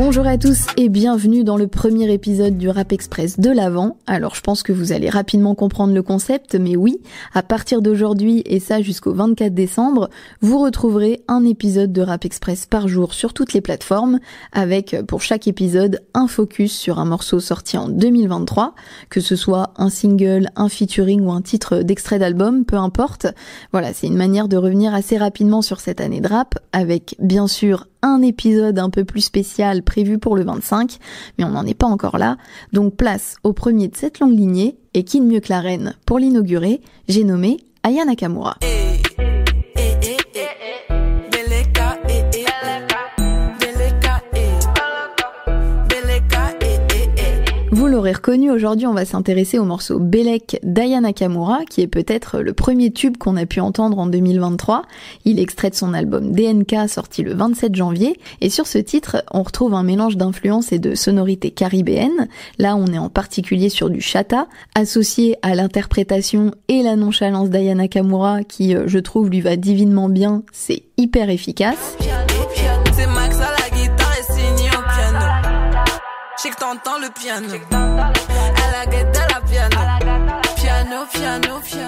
Bonjour à tous et bienvenue dans le premier épisode du Rap Express de l'Avent. Alors je pense que vous allez rapidement comprendre le concept, mais oui, à partir d'aujourd'hui et ça jusqu'au 24 décembre, vous retrouverez un épisode de Rap Express par jour sur toutes les plateformes, avec pour chaque épisode un focus sur un morceau sorti en 2023, que ce soit un single, un featuring ou un titre d'extrait d'album, peu importe. Voilà, c'est une manière de revenir assez rapidement sur cette année de rap, avec bien sûr un épisode un peu plus spécial prévu pour le 25, mais on n'en est pas encore là. Donc place au premier de cette longue lignée, et qui de mieux que la reine pour l'inaugurer, j'ai nommé Aya Nakamura. L'aurez reconnu, aujourd'hui on va s'intéresser au morceau Belek d'Aya Nakamura, qui est peut-être le premier tube qu'on a pu entendre en 2023. Il extrait de son album DNK sorti le 27 janvier, et sur ce titre on retrouve un mélange d'influences et de sonorités caribéennes. Là on est en particulier sur du chata, associé à l'interprétation et la nonchalance d'Aya Nakamura, qui euh, je trouve lui va divinement bien, c'est hyper efficace.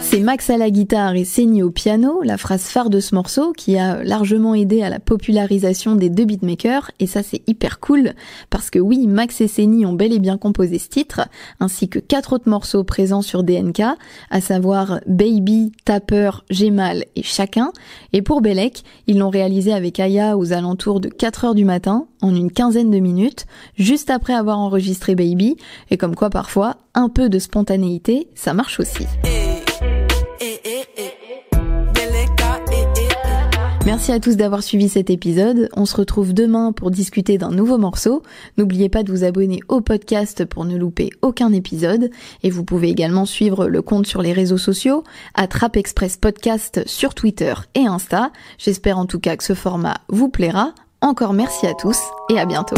C'est Max à la guitare et Seigny au piano, la phrase phare de ce morceau qui a largement aidé à la popularisation des deux beatmakers. Et ça c'est hyper cool parce que oui, Max et Seigny ont bel et bien composé ce titre ainsi que quatre autres morceaux présents sur DNK, à savoir Baby, Tapper, J'ai et Chacun. Et pour Belek, ils l'ont réalisé avec Aya aux alentours de 4 heures du matin en une quinzaine de minutes, juste après avoir enregistré Baby et comme quoi parfois un peu de spontanéité, ça marche aussi. Merci à tous d'avoir suivi cet épisode. On se retrouve demain pour discuter d'un nouveau morceau. N'oubliez pas de vous abonner au podcast pour ne louper aucun épisode. Et vous pouvez également suivre le compte sur les réseaux sociaux, Attrape Express Podcast sur Twitter et Insta. J'espère en tout cas que ce format vous plaira. Encore merci à tous et à bientôt.